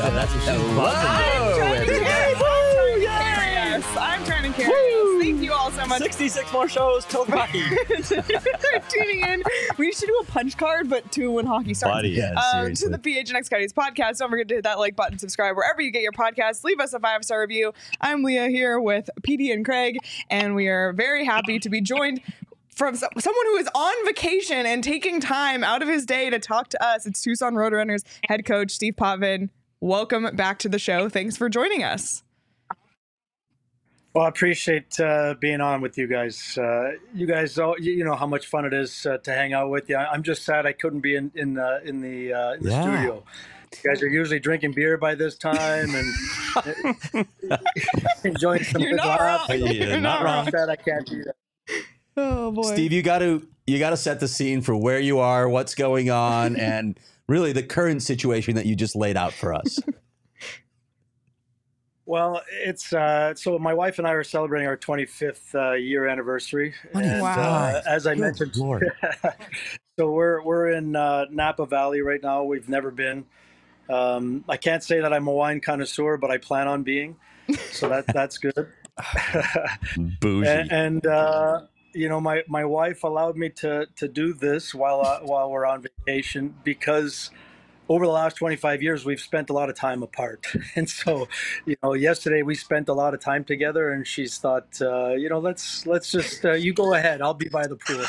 Energy. Yeah, that's a I'm trying to carry, I'm trying to carry us. I'm trying to carry us. Thank you all so much 66 more shows till hockey. for tuning in. We should do a punch card, but to when hockey starts. Buddy, yeah, Um, to the PHNX Coyotes podcast. Don't forget to hit that like button, subscribe wherever you get your podcasts. Leave us a five star review. I'm Leah here with PD and Craig, and we are very happy to be joined from someone who is on vacation and taking time out of his day to talk to us. It's Tucson Roadrunners head coach Steve Potvin. Welcome back to the show. Thanks for joining us. Well, I appreciate uh, being on with you guys. Uh, you guys, all, you you know how much fun it is uh, to hang out with you. I- I'm just sad I couldn't be in in the in the, uh, in the Yeah. studio. You guys are usually drinking beer by this time and enjoying some You're good not laughs. wrong. Yeah, You're not I'm wrong. sad I can't do that. Oh boy. Steve, you got to you got to set the scene for where you are, what's going on, and really the current situation that you just laid out for us. Well, it's uh, so my wife and I are celebrating our 25th uh, year anniversary. And, Wow. uh, as I Good mentioned, Lord. so we're we're in uh, Napa Valley right now. We've never been. Um, I can't say that I'm a wine connoisseur, but I plan on being. So that that's good. Bougie. and and uh, you know, my, my wife allowed me to to do this while uh, while we're on vacation because over the last 25 years we've spent a lot of time apart and so you know yesterday we spent a lot of time together and she's thought uh, you know let's let's just uh, you go ahead i'll be by the pool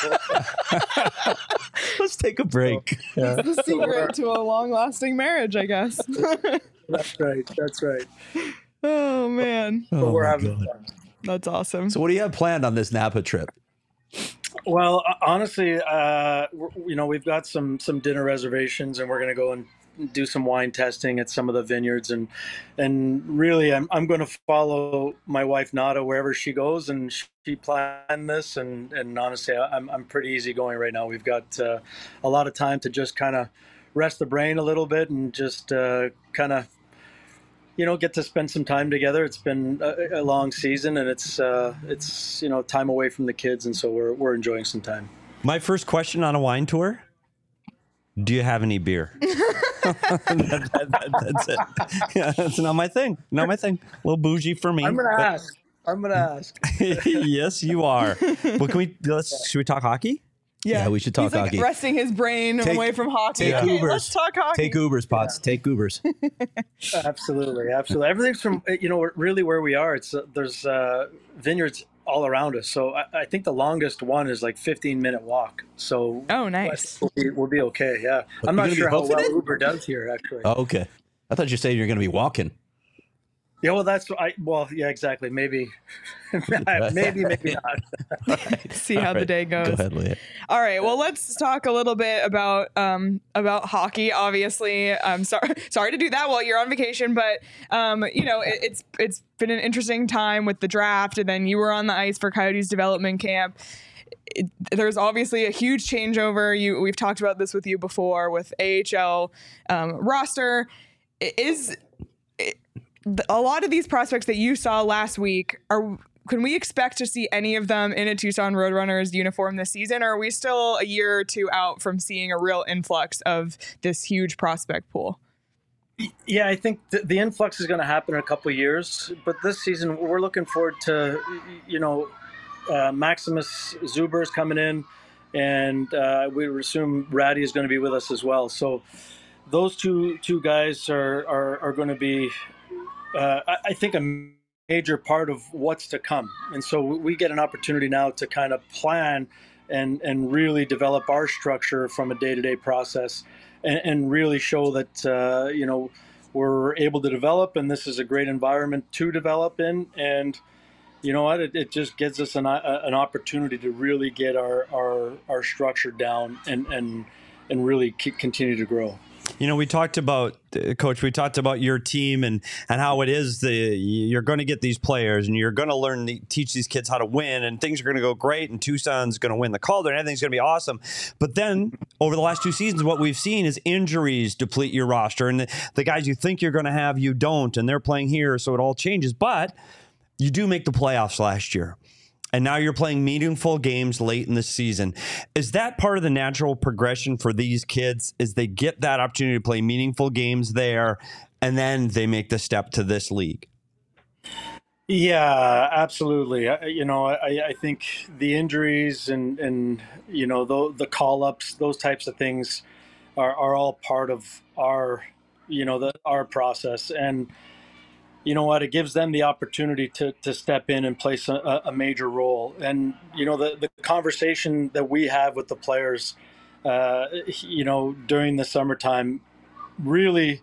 Let's take a break. Yeah. the secret to a long lasting marriage, I guess. that's right that's right oh man. but Oh we're having God. fun That's awesome. So, what do you have planned on this Napa trip? Well, honestly, uh, you know, we've got some some dinner reservations, and we're going to go and do some wine testing at some of the vineyards, and and really, I'm I'm going to follow my wife Nada wherever she goes, and she planned this, and and honestly, I'm I'm pretty easygoing right now. We've got uh, a lot of time to just kind of rest the brain a little bit, and just uh, kind of. You know, get to spend some time together. It's been a, a long season, and it's uh, it's you know time away from the kids, and so we're we're enjoying some time. My first question on a wine tour: Do you have any beer? That- that- that- that's it. Yeah, that's not my thing. Not my thing. A little bougie for me. I'm gonna but- ask. I'm gonna ask. yes, you are. Well, can we? Let's. Should we talk hockey? Yeah, we should talk He's like hockey. resting his brain Take- away from hockey. take okay, Ubers. let's talk hockey. Take Ubers, pots. Take Ubers. Absolutely, absolutely. Everything's from you know really where we are. It's uh, there's uh, vineyards all around us. So I, I think the longest one is like 15 minute walk. So oh, nice. we'll be, we'll be okay. Yeah, But I'm not sure how well it? Uber does here actually. Oh, okay. I thought you said you're going to be walking. Yeah, well that's I well yeah exactly maybe maybe maybe not. See how All the day goes. Go ahead, Leah. All right. Well, let's talk a little bit about um about hockey. Obviously, I'm sorry sorry to do that while you're on vacation, but um you know it, it's it's been an interesting time with the draft, and then you were on the ice for Coyotes development camp. It, there's obviously a huge changeover. You we've talked about this with you before with AHL um, roster. Is it, a lot of these prospects that you saw last week are can we expect to see any of them in a Tucson Roadrunners uniform this season, or are we still a year or two out from seeing a real influx of this huge prospect pool? Yeah, I think the, the influx is going to happen in a couple of years, but this season we're looking forward to, you know, uh, Maximus Szuber is coming in, and uh, we assume Raty is going to be with us as well. So those two two guys are are, are going to be, uh, I, I think, a major part of what's to come. And so we get an opportunity now to kind of plan and and really develop our structure from a day to day process and, and really show that uh, you know we're able to develop, and this is a great environment to develop in. And you know what? It, it just gives us an, a, an opportunity to really get our, our, our structure down and, and, and really continue to grow. You know, we talked about uh, coach. We talked about your team and and how it is the you're going to get these players and you're going to learn teach these kids how to win and things are going to go great and Tucson's going to win the Calder and everything's going to be awesome. But then over the last two seasons, what we've seen is injuries deplete your roster and the, the guys you think you're going to have, you don't, and they're playing here, so it all changes. But you do make the playoffs last year and now you're playing meaningful games late in the season. Is that part of the natural progression for these kids? Is they get that opportunity to play meaningful games there, and then they make the step to this league? Yeah, absolutely. I, you know, I, I think the injuries and and you know the the call ups, those types of things, are are all part of our you know the our process and you know what, it gives them the opportunity to, to step in and play a, a major role. And, you know, the, the conversation that we have with the players, uh, you know, during the summertime really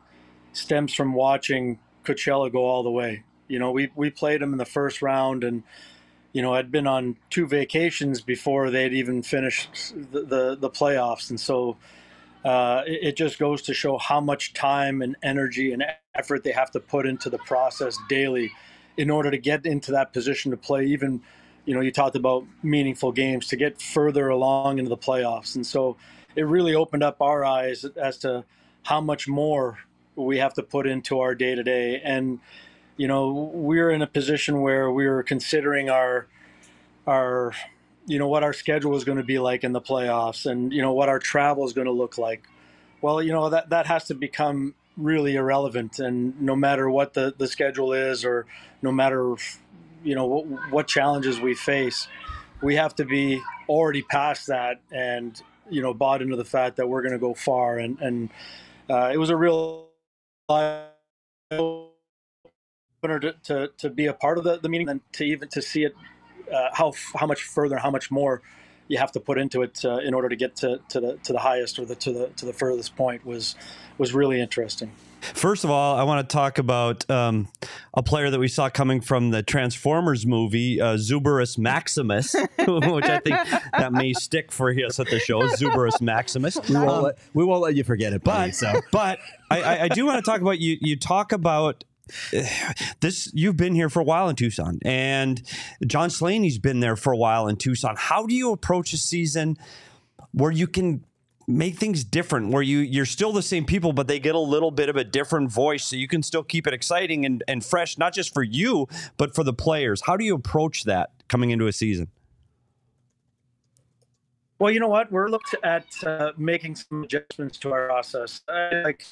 stems from watching Coachella go all the way. You know, we, we played them in the first round and, you know, I'd been on two vacations before they'd even finished the, the, the playoffs. And so, uh, it, it, just goes to show how much time and energy and effort they have to put into the process daily in order to get into that position to play even you know you talked about meaningful games to get further along into the playoffs. And so it really opened up our eyes as to how much more we have to put into our day to day and you know we're in a position where we are considering our our you know what our schedule is going to be like in the playoffs and you know what our travel is going to look like. Well you know that that has to become really irrelevant and no matter what the the schedule is or no matter you know what, what challenges we face we have to be already past that and you know bought into the fact that we're going to go far and and uh, it was a real opener to, to, to be a part of the, the meeting and to even to see it uh, how how much further, how much more you have to put into it uh, in order to get to, to the to the highest or the to the to the furthest point was was really interesting. First of all, I want to talk about um, a player that we saw coming from the Transformers movie, uh, Zuberus Maximus, which I think that may stick for us at the show. Zuberus Maximus. We won't, um, let, we won't let you forget it, but so. but I, I do want to talk about you. You talk about this you've been here for a while in Tucson, and John Slaney's been there for a while in Tucson. How do you approach a season where you can make things different where you you're still the same people but they get a little bit of a different voice so you can still keep it exciting and, and fresh not just for you but for the players how do you approach that coming into a season well, you know what? We're looked at uh, making some adjustments to our process. Uh, like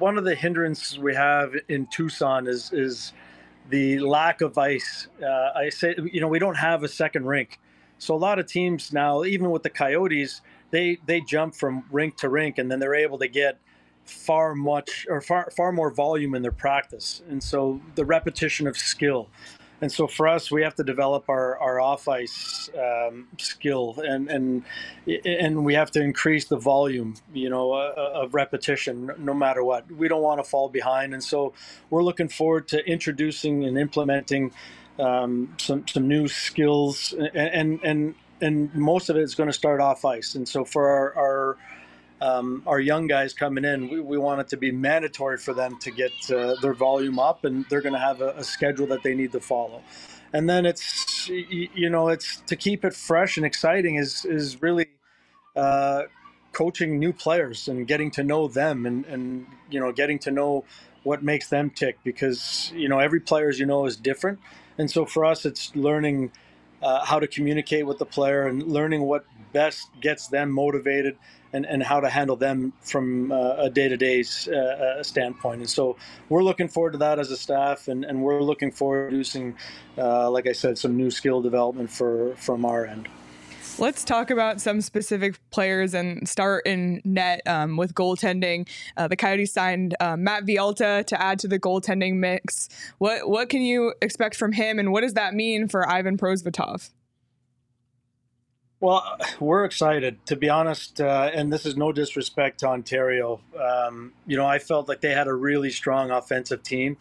one of the hindrances we have in Tucson is is the lack of ice. Uh, I say, you know, we don't have a second rink, so a lot of teams now, even with the Coyotes, they they jump from rink to rink, and then they're able to get far much or far far more volume in their practice, and so the repetition of skill and so for us, we have to develop our, our off ice um, skill, and and and we have to increase the volume, you know, uh, uh, of repetition, no matter what. We don't want to fall behind, and so we're looking forward to introducing and implementing um, some some new skills, and and and, most of it is going to start off ice. And so for our, our um, our young guys coming in, we, we, want it to be mandatory for them to get uh, their volume up, and they're going to have a, a, schedule that they need to follow. And then it's you know it's to keep it fresh and exciting is is really uh, coaching new players and getting to know them and and you know getting to know what makes them tick because you know every player as you know is different, and so for us it's learning. Uh, how to communicate with the player and learning what best gets them motivated and, and how to handle them from uh, a day-to-day uh, standpoint. And so we're looking forward to that as a staff, and, and we're looking forward to using, uh, like I said, some new skill development for from our end. Let's talk about some specific players and start in net um, with goaltending. Uh, the Coyotes signed uh, Matt Villalta to add to the goaltending mix. What what can you expect from him, and what does that mean for Ivan Prosvetov? Well, we're excited, to be honest, uh, and this is no disrespect to Ontario. Um, you know, I felt like they had a really strong offensive team,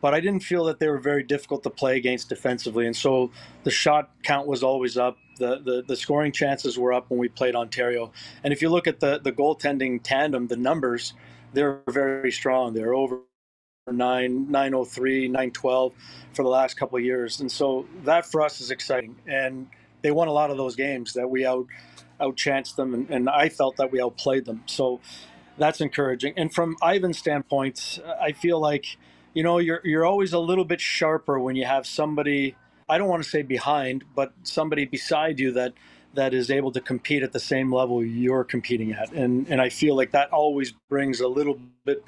but I didn't feel that they were very difficult to play against defensively. And so the shot count was always up. The, the, the scoring chances were up when we played Ontario. And if you look at the, the goaltending tandem, the numbers, they're very strong. They're over 9, 903, 912 for the last couple of years. And so that for us is exciting. And they won a lot of those games that we out outchanced them, and, and I felt that we outplayed them. So that's encouraging. And from Ivan's standpoint, I feel like you know you're you're always a little bit sharper when you have somebody. I don't want to say behind, but somebody beside you that that is able to compete at the same level you're competing at. And and I feel like that always brings a little bit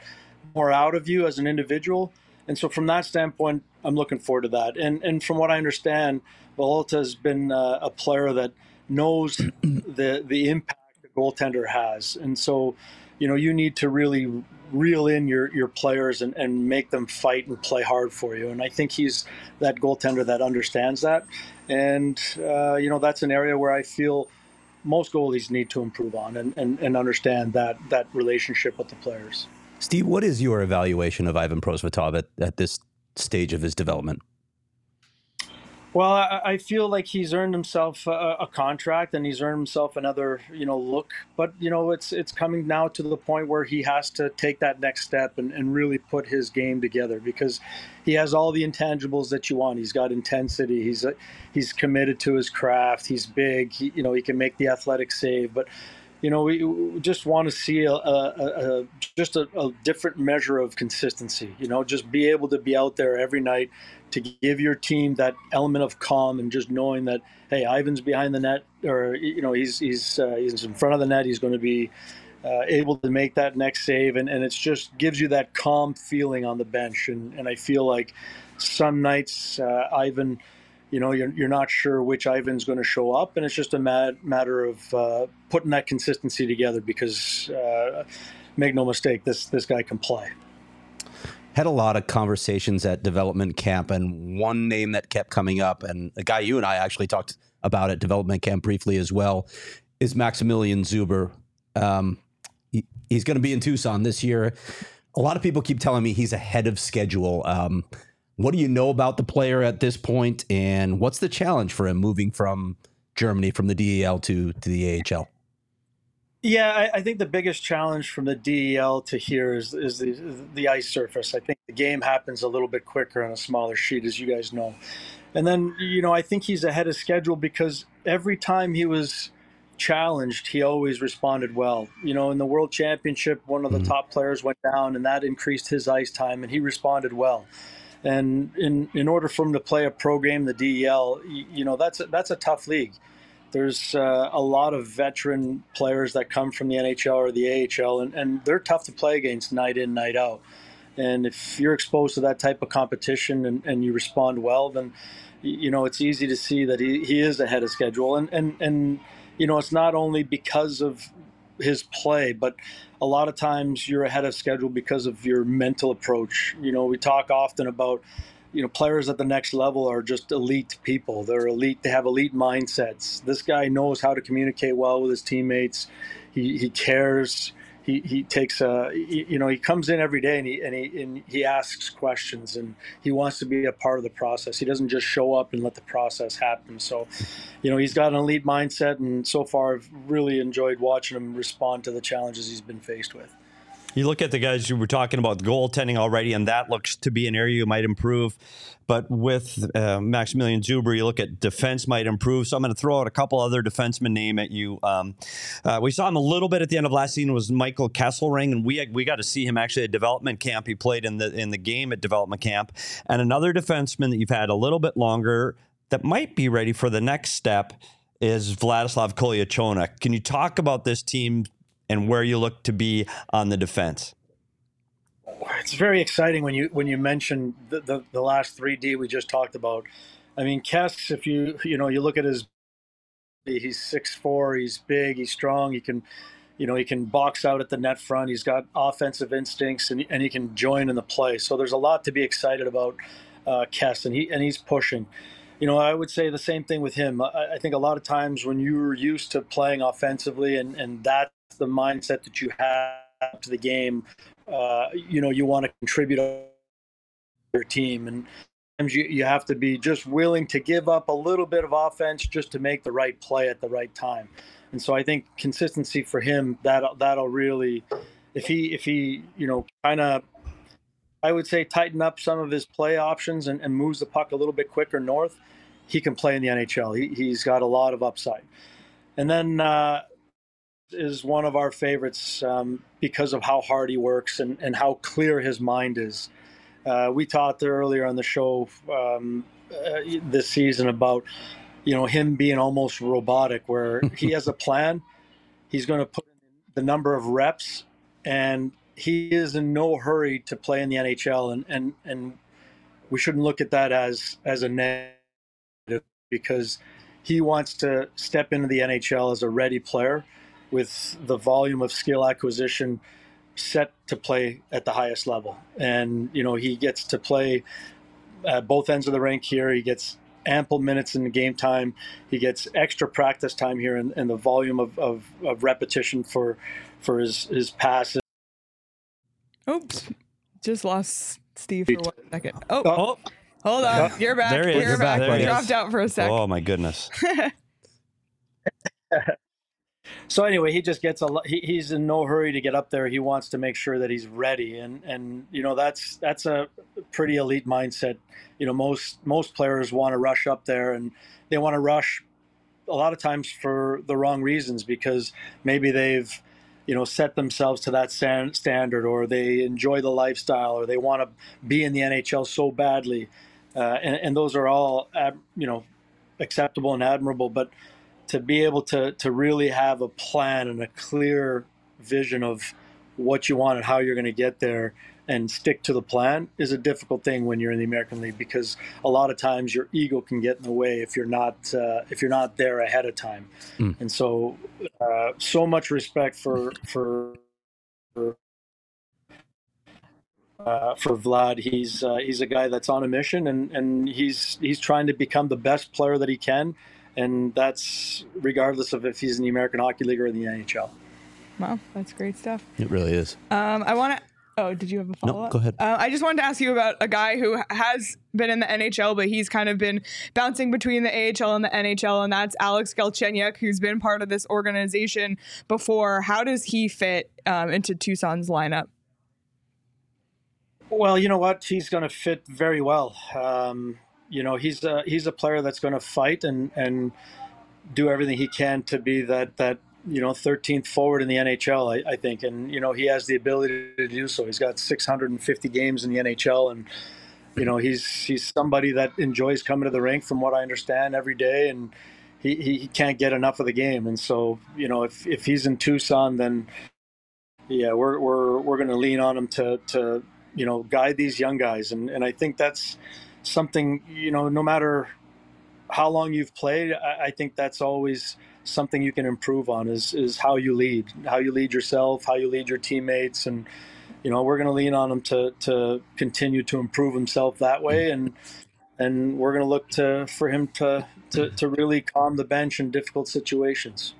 more out of you as an individual. And so from that standpoint, I'm looking forward to that. And and from what I understand, Villalta has been uh, a player that knows the the impact the goaltender has, and so you know you need to really reel in your your players and, and make them fight and play hard for you. And I think he's that goaltender that understands that, and uh, you know that's an area where I feel most goalies need to improve on and, and, and understand that that relationship with the players. Steve, what is your evaluation of Ivan Prosvetov at, at this stage of his development? Well, I, feel like he's earned himself a, a, contract and he's earned himself another, you know, look. But you know, it's it's coming now to the point where he has to take that next step and, and really put his game together because he has all the intangibles that you want. He's got intensity. He's he's committed to his craft. He's big. He, you know, he can make the athletic save, but you know, we just want to see a, a, a just a, a, different measure of consistency. You know, just be able to be out there every night to give your team that element of calm and just knowing that hey, Ivan's behind the net, or you know, he's he's uh, he's in front of the net. He's going to be uh, able to make that next save, and and it just gives you that calm feeling on the bench. And and I feel like some nights uh, Ivan you know you're, you're not sure which Ivan's going to show up, and it's just a mad, matter of uh, putting that consistency together. Because uh, make no mistake, this this guy can play. Had a lot of conversations at development camp, and one name that kept coming up, and a guy you and I actually talked about at development camp briefly as well, is Maksymilian Szuber. Um, he, he's going to be in Tucson this year. A lot of people keep telling me he's ahead of schedule. Um, what do you know about the player at this point, and what's the challenge for him moving from Germany from the DEL to to the AHL? Yeah, I, I, think the biggest challenge from the DEL to here is is the the ice surface. I think the game happens a little bit quicker on a smaller sheet, as you guys know. And then you know, I think he's ahead of schedule because every time he was challenged, he always responded well. You know, in the World Championship, one of the mm-hmm. top players went down, and that increased his ice time, and he responded well. And in in order for him to play a pro game, the DEL, you, you know, that's a, that's a tough league. There's uh, a lot of veteran players that come from the NHL or the AHL, and, and they're tough to play against night in, night out. And if you're exposed to that type of competition and, and you respond well, then you know it's easy to see that he, he is ahead of schedule. And, and and you know it's not only because of his play, but a lot of times you're ahead of schedule because of your mental approach. You know, we talk often about you know players at the next level are just elite people. They're elite they have elite mindsets. This guy knows how to communicate well with his teammates. He, he cares he, he takes a you know he comes in every day and he and he and he asks questions and he wants to be a part of the process. He doesn't just show up and let the process happen. So, you know, he's got an elite mindset, and so far I've really enjoyed watching him respond to the challenges he's been faced with. You look at the guys you were talking about goaltending already, and that looks to be an area you might improve. But with uh, Maksymilian Szuber, you look at defense might improve. So I'm going to throw out a couple other defensemen name at you. Um, uh, we saw him a little bit at the end of last season was Michael Kesselring, and we we got to see him actually at development camp. He played in the in the game at development camp, and another defenseman that you've had a little bit longer that might be ready for the next step is Vladislav Kolyachonok. Can you talk about this team and where you look to be on the defense? It's very exciting when you when you mention the, the, the last three D we just talked about. I mean, Kess, if you you know you look at his, he's six four, he's big, he's strong, he can, you know, he can box out at the net front. He's got offensive instincts, and and he can join in the play. So there's a lot to be excited about, uh, Kess, and he and he's pushing. you know, I would say the same thing with him. I, I think a lot of times when you're used to playing offensively and, and that's the mindset that you have to the game, uh, you know, you want to contribute to your team. And sometimes you, you have to be just willing to give up a little bit of offense just to make the right play at the right time. And so I think consistency for him that that'll really, if he if he you know kind of I would say tighten up some of his play options and, and, moves the puck a little bit quicker north, he can play in the NHL. He, has got a lot of upside. And then uh, is one of our favorites um, because of how hard he works and, and how clear his mind is. Uh, we talked earlier on the show um, uh, this season about you know him being almost robotic, where he has a plan. He's going to put the number of reps and he is in no hurry to play in the NHL, and and and we shouldn't look at that as as a negative because he wants to step into the NHL as a ready player with the volume of skill acquisition set to play at the highest level. And you know he gets to play at both ends of the rink here. He gets ample minutes in the game time. He gets extra practice time here, and, and the volume of, of, of repetition for for his his passes Oops. Just lost Steve for one second. Oh, oh. oh. hold on. You're back. There he is. You're, You're back. back. dropped out for a second. Oh my goodness. so anyway, he just gets a. He, he's in no hurry to get up there. He wants to make sure that he's ready, and and you know that's that's a pretty elite mindset. You know, most most players want to rush up there, and they want to rush a lot of times for the wrong reasons because maybe they've you know set themselves to that stand, standard or they enjoy the lifestyle or they want to be in the NHL so badly uh, and, and, those are all you know acceptable and admirable but to be able to to really have a plan and a clear vision of what you want and how you're going to get there and stick to the plan is a difficult thing when you're in the American League because a lot of times your ego can get in the way if you're not uh, if you're not there ahead of time. Mm. And so, uh, so much respect for for. for uh, for Vlad, he's uh, he's a guy that's on a mission, and, and he's he's trying to become the best player that he can, and that's regardless of if he's in the American Hockey League or in the NHL. Wow, that's great stuff. It really is. Um, I want to Oh, did you have a follow up? No, go ahead. Uh, I just wanted to ask you about a guy who has been in the NHL, but he's kind of been bouncing between the AHL and the NHL, and that's Alex Galchenyuk, who's been part of this organization before. How does he fit um, into Tucson's lineup? Well, you know what? He's going to fit very well. Um, you know, he's a, he's a player that's going to fight and and do everything he can to be that that you know 13th forward in the NHL, I, I, think, and you know he has the ability to do so. He's got 650 games in the NHL, and you know he's he's somebody that enjoys coming to the rink, from what I understand, every day, and he, he can't get enough of the game. And so you know if if he's in Tucson, then yeah, we're we're we're going to lean on him to to you know guide these young guys, and and I think that's something you know no matter how long you've played, I, I think that's always something you can improve on is is how you lead, how you lead yourself, how you lead your teammates, and you know we're going to lean on him to to continue to improve himself that way, and and we're going to look to for him to, to to really calm the bench in difficult situations.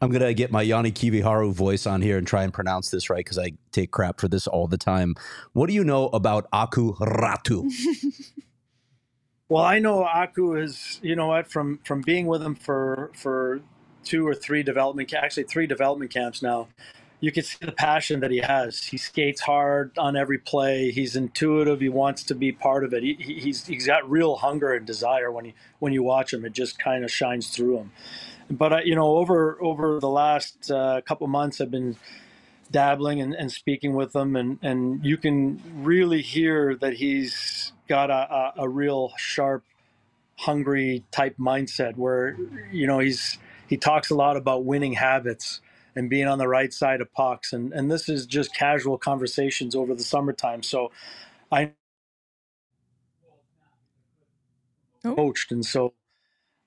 I'm gonna get my Yanni Kiviharu voice on here and try and pronounce this right because I take crap for this all the time. What do you know about Aku Raty? Well, I know Aku is, you know what, from from being with him for for two or three development, actually three development camps now. You can see the passion that he has. He skates hard on every play. He's intuitive. He wants to be part of it. He, he's he's got real hunger and desire when he when you watch him. It just kind of shines through him. But uh, you know, over over the last uh, couple months, I've been dabbling and, and speaking with him, and and you can really hear that he's got a, a, a real sharp, hungry type mindset where you know he's he talks a lot about winning habits and being on the right side of pucks and and this is just casual conversations over the summertime so i oh. coached and so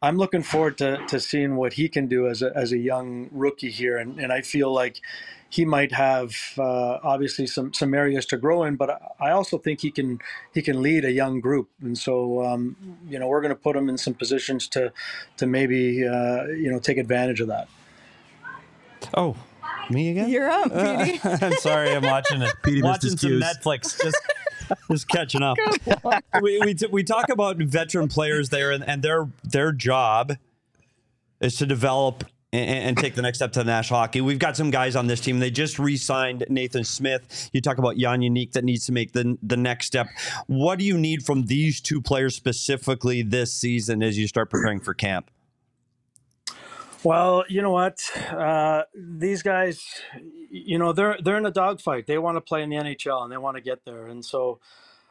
I'm looking forward to, to seeing what he can do as a, as a young rookie here. And, and I feel like he might have uh, obviously some, some areas to grow in, but I also think he can he can lead a young group. And so, um, you know, we're going to put him in some positions to to maybe uh, you know take advantage of that. Oh, me again? You're up, uh, Petey. I'm sorry, I'm watching it. Petey missed watching some cues. Netflix. Just just catching up. we we, t- we talk about veteran players there, and, and their their job is to develop and, and take the next step to the national hockey. We've got some guys on this team. They just re-signed Nathan Smith. You talk about Jan Jenik that needs to make the the next step. What do you need from these two players specifically this season as you start preparing for camp? Well, you know what? Uh, these guys, you know, they're they're in a dogfight. They want to play in the NHL and they want to get there. And so,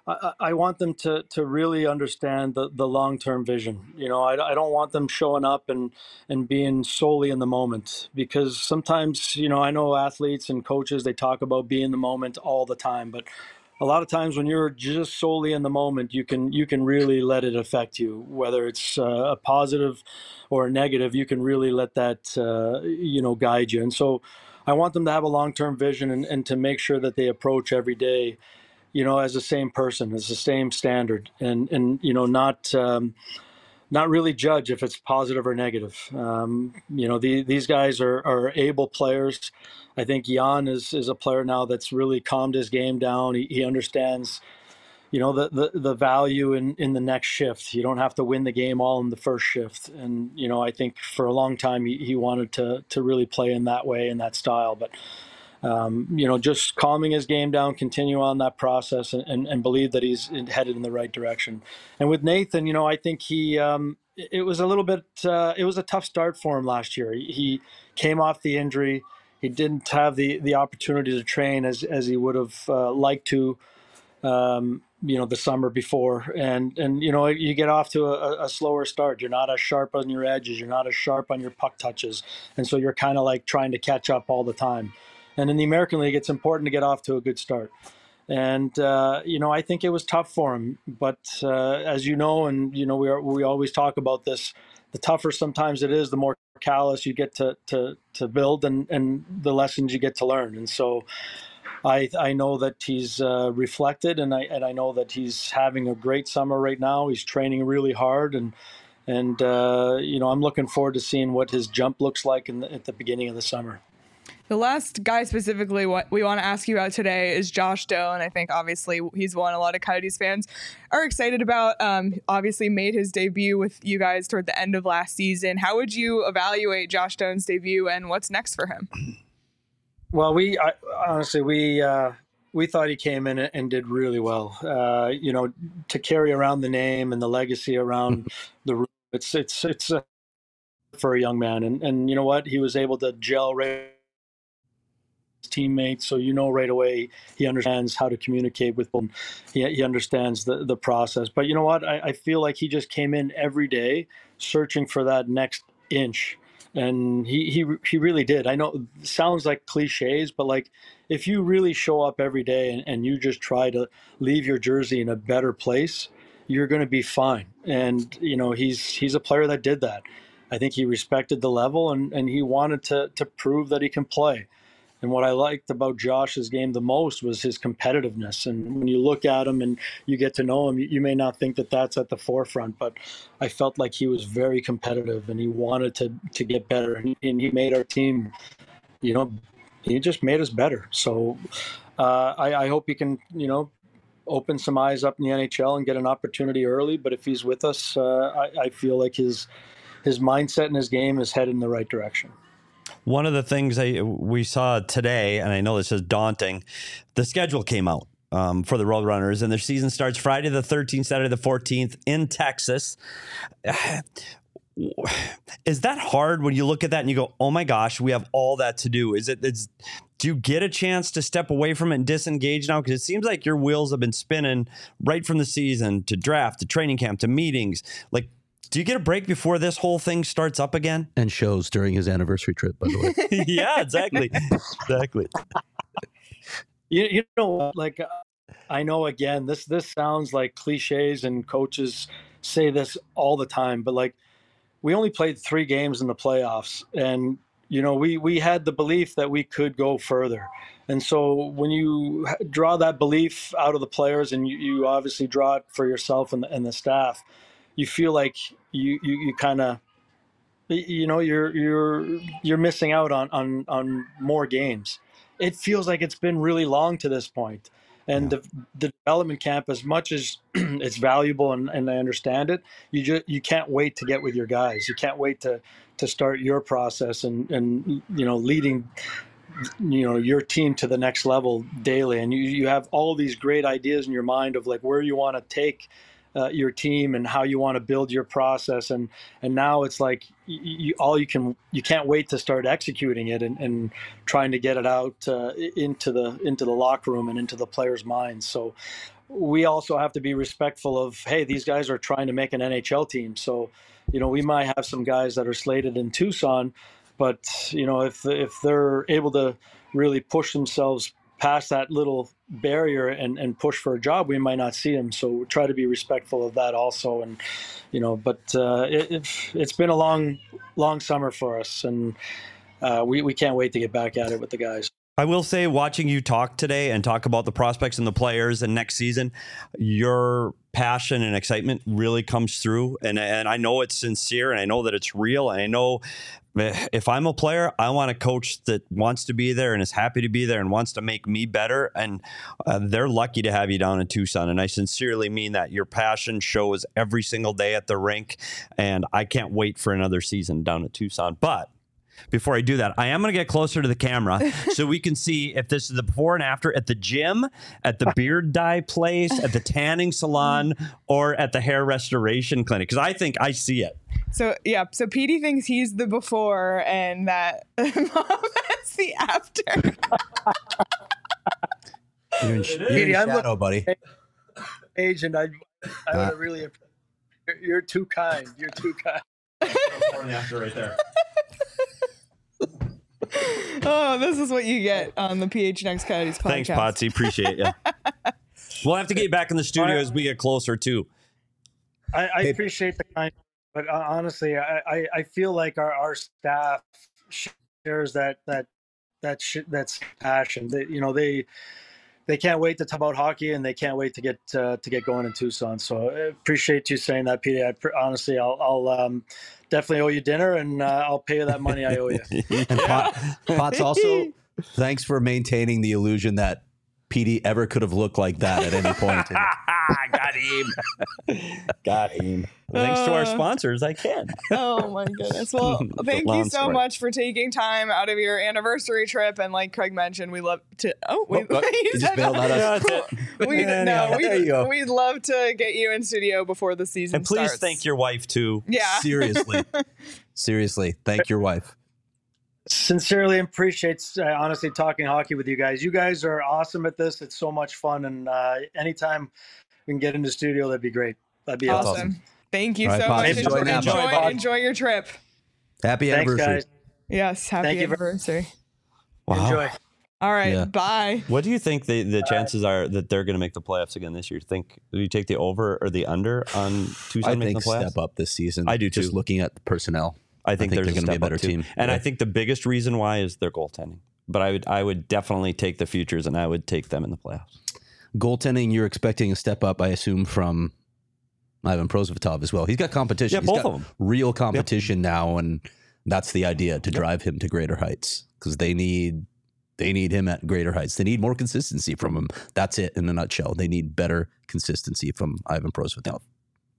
I, I want them to to really understand the, the long term vision. You know, I, I don't want them showing up and and being solely in the moment because sometimes, you know, I know athletes and coaches they talk about being in the moment all the time, but a lot of times when you're just solely in the moment you can you can really let it affect you whether it's uh, a positive or a negative you can really let that uh, you know guide you. And so i want them to have a long-term vision and, and to make sure that they approach every day you know as the same person as the same standard. And and you know not um, not really judge if it's positive or negative. Um, you know, the, these guys are, are able players. I think Jan is, is a player now that's really calmed his game down. He, he understands, you know, the, the, the value in, in the next shift. You don't have to win the game all in the first shift. And, you know, I think for a long time he, he wanted to, to really play in that way, in that style. But, um, you know, just calming his game down, continue on that process, and, and, and, believe that he's headed in the right direction. And with Nathan, you know, I think he um, it was a little bit uh, it was a tough start for him last year. He came off the injury. He didn't have the the opportunity to train as as he would have uh, liked to. Um, you know the summer before and and you know you get off to a, a, slower start you're not as sharp on your edges you're not as sharp on your puck touches and so you're kind of like trying to catch up all the time and in the American League, it's important to get off to a good start. And uh, you know, I think it was tough for him. But uh, as you know, and you know, we are, we always talk about this. The tougher sometimes it is, the more callous you get to to to build, and and the lessons you get to learn. And so, I I know that he's uh, reflected, and I and I know that he's having a great summer right now. He's training really hard, and and uh, you know, I'm looking forward to seeing what his jump looks like in the, at the beginning of the summer. The last guy specifically, what we want to ask you about today is Josh Doan. I think obviously he's one a lot of Coyotes fans are excited about. Um, obviously made his debut with you guys toward the end of last season. How would you evaluate Josh Doan's debut and what's next for him? Well, we I, honestly we uh, we thought he came in and did really well. Uh, you know, to carry around the name and the legacy around the room, it's it's it's uh, for a young man, and and you know what, he was able to gel right teammates, so you know right away he understands how to communicate with them. He, he understands the, the process. But you know what? I, I feel like he just came in every day searching for that next inch. And he, he he really did. I know sounds like cliches, but like if you really show up every day and, and you just try to leave your jersey in a better place, you're going to be fine. And you know he's he's a player that did that. I think he respected the level and, and he wanted to to prove that he can play. And what I liked about Josh's game the most was his competitiveness. And when you look at him and you get to know him, you, you, may not think that that's at the forefront, but I felt like he was very competitive and he wanted to to get better. And, and he made our team, you know, he just made us better. So uh, I, I hope he can, you know, open some eyes up in the NHL and get an opportunity early. But if he's with us, uh, I, I feel like his his mindset and his game is headed in the right direction. One of the things I, we saw today, and I know this is daunting, the schedule came out. Um, for the Roadrunners, and their season starts Friday the 13th, Saturday the 14th in Texas. Is that hard when you look at that and you go, "Oh my gosh, we have all that to do"? Is it? Is, do you get a chance to step away from it and disengage now? Because it seems like your wheels have been spinning right from the season to draft to training camp to meetings. Like do you get a break before this whole thing starts up again? And shows during his anniversary trip, by the way. yeah, exactly. exactly. You, you know, like uh, I know again, this this sounds like cliches and coaches say this all the time, but like we only played three games in the playoffs, and you know we we had the belief that we could go further. And so when you draw that belief out of the players, and you, you obviously draw it for yourself and the, and the staff, you feel like you you, you kind of you know you're you're you're missing out on on on more games. It feels like it's been really long to this point. And the, the development camp, as much as it's valuable and, and I understand it, you just you can't wait to get with your guys. You can't wait to to start your process and and you know leading you know your team to the next level daily and you, you have all these great ideas in your mind of like where you want to take uh, your team and how you want to build your process. And and now it's like you, all you can you can't wait to start executing it and, and trying to get it out uh, into the into the locker room and into the players minds. So we also have to be respectful of hey these guys are trying to make an NHL team. So you know we might have some guys that are slated in Tucson but you know if if they're able to really push themselves past that little barrier and, and push for a job, we might not see them. So try to be respectful of that also. And, you know, but uh, it, has been a long, long summer for us. And uh, we, we can't wait to get back at it with the guys. I will say, watching you talk today and talk about the prospects and the players and next season, your passion and excitement really comes through. And, and I know it's sincere and I know that it's real. And I know if I'm a player, I want a coach that wants to be there and is happy to be there and wants to make me better. And uh, they're lucky to have you down in Tucson. And I sincerely mean that. Your passion shows every single day at the rink. And I can't wait for another season down at Tucson. But before I do that, I am going to get closer to the camera so we can see if this is the before and after at the gym, at the beard dye place, at the tanning salon, or at the hair restoration clinic. Because I think I see it. So yeah, so Petey thinks he's the before and that mom is the after. you're in, you're in shadow, buddy. Agent, I, I uh, really, you're, you're too kind. You're too kind. before and after right there. Oh, this is what you get on the PHNX Coyotes podcast. Thanks, Potsy. Appreciate you. we'll have to get you back in the studio as we get closer too. I, I appreciate the kind, but uh, honestly, I, I, I feel like our, our staff shares that that that sh- that's passion. That you know they they can't wait to talk about hockey and they can't wait to get uh, to get going in Tucson. So I appreciate you saying that, Peter. I, honestly, I'll, I'll um, definitely owe you dinner, and uh, I'll pay you that money I owe you. and Pot, also, thanks for maintaining the illusion that Petey ever could have looked like that at any point. Got him. Got him. Thanks to our uh, sponsors, I can. oh my goodness. Well, thank you so story. much for taking time out of your anniversary trip. And like Craig mentioned, we love to. Oh, we, oh, you just bailed on us. we, no, we, we'd love to get you in studio before the season. And please starts. thank your wife too. Yeah. Seriously. Seriously. Thank your wife sincerely appreciate uh, honestly talking hockey with you guys. You guys are awesome at this. It's so much fun, and uh, anytime we can get into studio, that'd be great. That'd be awesome. awesome. Thank you right, so much. Enjoy, enjoy, enjoy, enjoy, your trip. Happy Thanks, anniversary. Guys. Yes, happy Thank anniversary. Wow. Enjoy. All right, yeah. bye. What do you think the, the chances are that they're going to make the playoffs again this year? Think do you take the over or the under on Tucson I think the playoffs? step up this season. I do too. Just looking at the personnel. I think, I think they're going to be a better team, and yeah. I think the biggest reason why is their goaltending. But I would I would definitely take the futures, and I would take them in the playoffs. Goaltending, you're expecting a step up, I assume, from Ivan Prosvetov as well. He's got competition. Yeah, He's both of them. Real competition yep. now, and that's the idea to drive him to greater heights because they need they need him at greater heights. They need more consistency from him. That's it in a nutshell. They need better consistency from Ivan Prosvetov.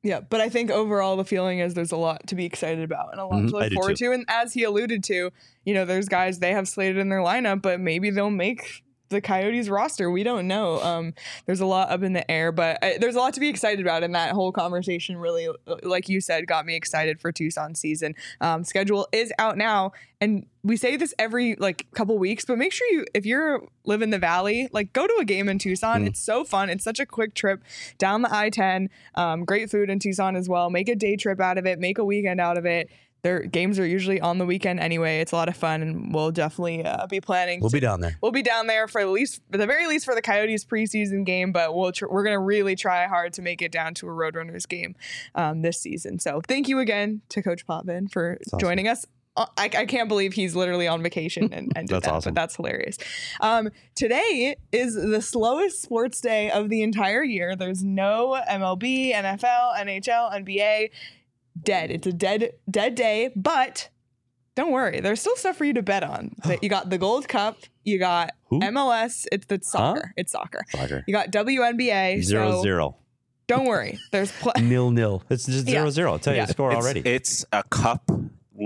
Yeah, but I think overall the feeling is there's a lot to be excited about and a lot mm-hmm. to look forward to. And as he alluded to, you know, there's guys they have slated in their lineup, but maybe they'll make the Coyotes roster. We don't know. Um, there's a lot up in the air, but I, there's a lot to be excited about. And that whole conversation really, like you said, got me excited for Tucson season. Um, schedule is out now, and we say this every like couple weeks, but make sure you, if you're live in the valley, like go to a game in Tucson. Mm. It's so fun. It's such a quick trip down the I-10. Um, great food in Tucson as well. Make a day trip out of it. Make a weekend out of it their games are usually on the weekend anyway. It's a lot of fun, and we'll definitely uh, be planning. We'll to- be down there. We'll be down there for at least, for the very least, for the Coyotes preseason game. But we'll tr- we're gonna really try hard to make it down to a Roadrunners game um, this season. So thank you again to Coach Potvin for awesome. joining us. Uh, I, I can't believe he's literally on vacation and, and That's that, awesome. but that's hilarious. Um, today is the slowest sports day of the entire year. There's no MLB, NFL, NHL, NBA. Dead. It's a dead dead day, but don't worry. There's still stuff for you to bet on. That you got the Gold Cup. You got Who? MLS. It's the soccer. It's soccer. Soccer. You got WNBA. Zero so zero. Don't worry. There's pl- Nil nil. It's just Yeah. zero zero. I'll tell you Yeah. the score it's, already. It's a cup.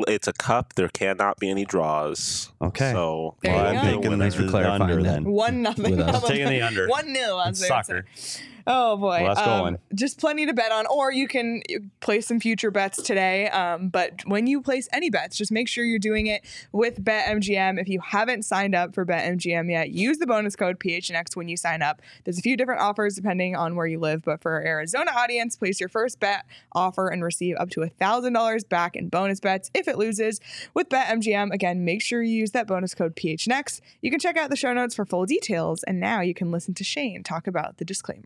It's a cup. There cannot be any draws. Okay. So well, I'm taking Thanks the, the under that. then. one nothing. With us. Taking the under. One nil. As It's soccer. say. Oh boy. Well, that's Um, going. Just plenty to bet on, or you can place some future bets today. Um, but when you place any bets, just make sure you're doing it with BetMGM. If you haven't signed up for BetMGM yet, use the bonus code PHNX when you sign up. There's a few different offers depending on where you live, but for our Arizona audience, place your first bet offer and receive up to $1,000 back in bonus bets if it loses. With BetMGM, again, make sure you use that bonus code PHNX. You can check out the show notes for full details, and now you can listen to Shane talk about the disclaimer.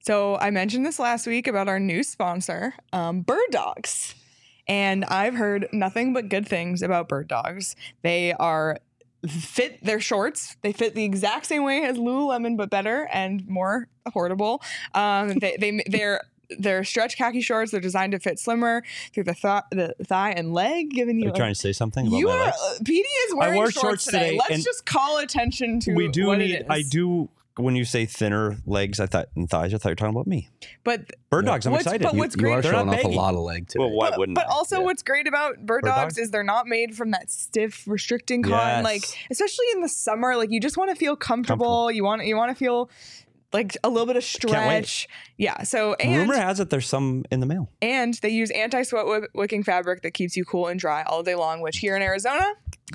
So I mentioned this last week about our new sponsor, um, Bird Dogs. And I've heard nothing but good things about Bird Dogs. They are fit their shorts. They fit the exact same way as Lululemon, but better and more affordable. Um, they, they they're they're stretch khaki shorts. They're designed to fit slimmer through the, th- the thigh and leg, giving Are you. you a- trying to say something about you my are. legs? PD is wearing shorts, shorts today. today, Let's just call attention to we do what need. I do. When you say thinner legs, I thought and thighs, I thought you were talking about me. But Bird dogs. I'm What's- excited. but what's You great- are They're showing not off a lot of leg today. well, why but, wouldn't? but I? also Yeah. what's great about bird, Bird dogs, dogs? is they're not made from that stiff restricting cotton Yes. like especially in the summer like you just want to feel comfortable, Comfortable. you want you want to feel like a little bit of stretch yeah so and rumor has it there's some in the mail. and they use anti-sweat wi- wicking fabric that keeps you cool and dry all day long which here in arizona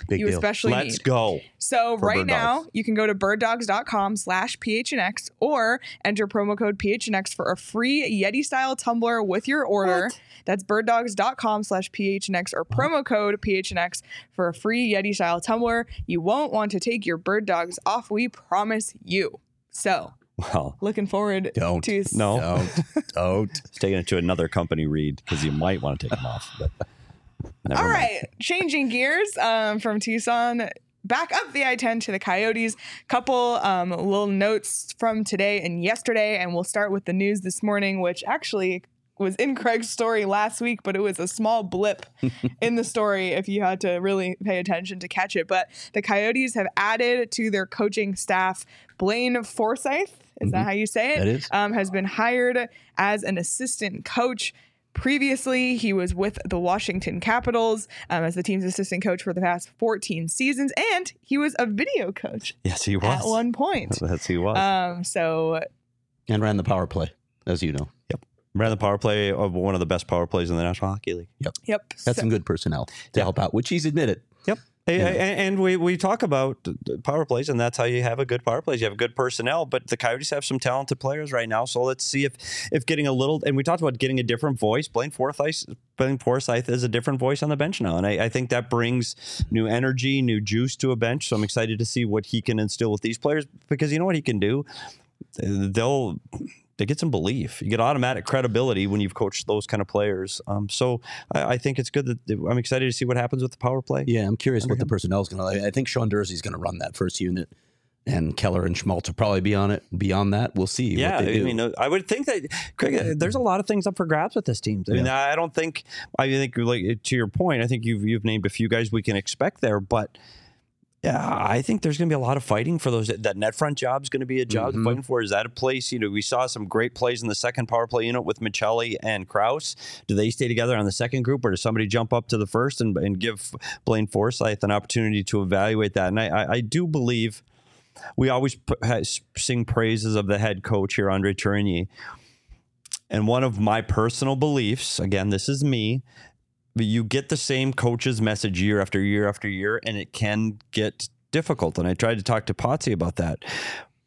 Big you deal. especially Let's need go. so right Bird now Dogs. you can go to birddogs.com slash phnx or enter promo code phnx for a free yeti style tumbler with your order that's birddogs.com slash phnx or promo code phnx for a free yeti style tumbler you won't want to take your bird dogs off we promise you so Well, looking forward Don't. to no, Don't. Don't. it's taking it to another company read because you might want to take them off. But never All mind. right, changing gears um, from Tucson. Back up the I 10 to the Coyotes. Couple um, little notes from today and yesterday, and we'll start with the news this morning, which actually was in Craig's story last week, but it was a small blip in the story if you had to really pay attention to catch it. But the Coyotes have added to their coaching staff Blaine Forsyth. Is that how you say it? That is. Um, has been hired as an assistant coach. Previously, he was with the Washington Capitals um, as the team's assistant coach for the past 14 seasons, and he was a video coach Yes, he was. at one point. Yes, he was. Um, so And ran the power play, as you know. Ran the power play of one of the best power plays in the National Hockey League. yep. Yep. Had so- some good personnel to help out, which he's admitted. Yep. And, and we, we talk about power plays, and that's how you have a good power plays. You have good personnel, but the Coyotes have some talented players right now. So let's see if if getting a little. And we talked about getting a different voice. Blaine Forsyth, Blaine Forsyth is a different voice on the bench now, and I, I think that brings new energy, new juice to a bench. So I'm excited to see what he can instill with these players because you know what he can do. They'll they get some belief. You get automatic credibility when you've coached those kind of players. Um, so I, I think it's good that I'm excited to see what happens with the power play. Yeah, I'm curious what the personnel is going to. I think Sean Durzi is going to run that first unit, and Keller and Schmaltz will probably be on it. Beyond that, we'll see. Yeah, what they I mean, I would think that Craig, uh, there's a lot of things up for grabs with this team. I mean, I don't think. I think, like to your point, I think you've you've named a few guys we can expect there, but Yeah, I think there's going to be a lot of fighting for those. That net front job is going to be a job Mhm. fighting for. Is that a place? You know, we saw some great plays in the second power play unit with Maccelli and Crouse. Do they stay together on the second group, or does somebody jump up to the first and, and give Blaine Forsyth an opportunity to evaluate that? And I, I, I do believe we always p- sing praises of the head coach here, Andre Tourigny. And one of my personal beliefs, again, this is me, you get the same coach's message year after year after year, and it can get difficult. And I tried to talk to Potsy about that.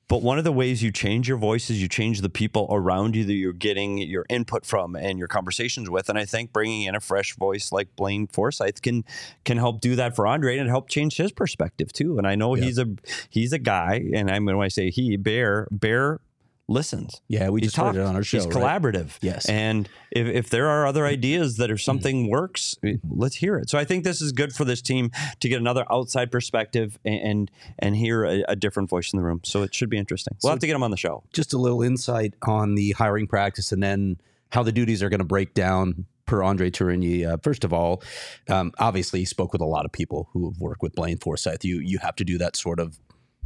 But one of the ways you change your voice is you change the people around you that you're getting your input from and your conversations with. And I think bringing in a fresh voice like Blaine Forsyth can can help do that for Andre and help change his perspective too. And I know Yeah. he's a he's a guy, and I mean when I say he, Bear Bear listens. Yeah, we just heard it on our show. He's right? collaborative. Yes. And if, if there are other ideas that if Mm. something works, eh, let's hear it. So I think this is good for this team to get another outside perspective and and, and hear a, a different voice in the room. So it should be interesting. We'll So- have to get him on the show. just a little insight on the hiring practice and then how the duties are going to break down per Andre Tourigny. Uh, first of all, um, obviously he spoke with a lot of people who have worked with Blaine Forsyth. You you have to do that sort of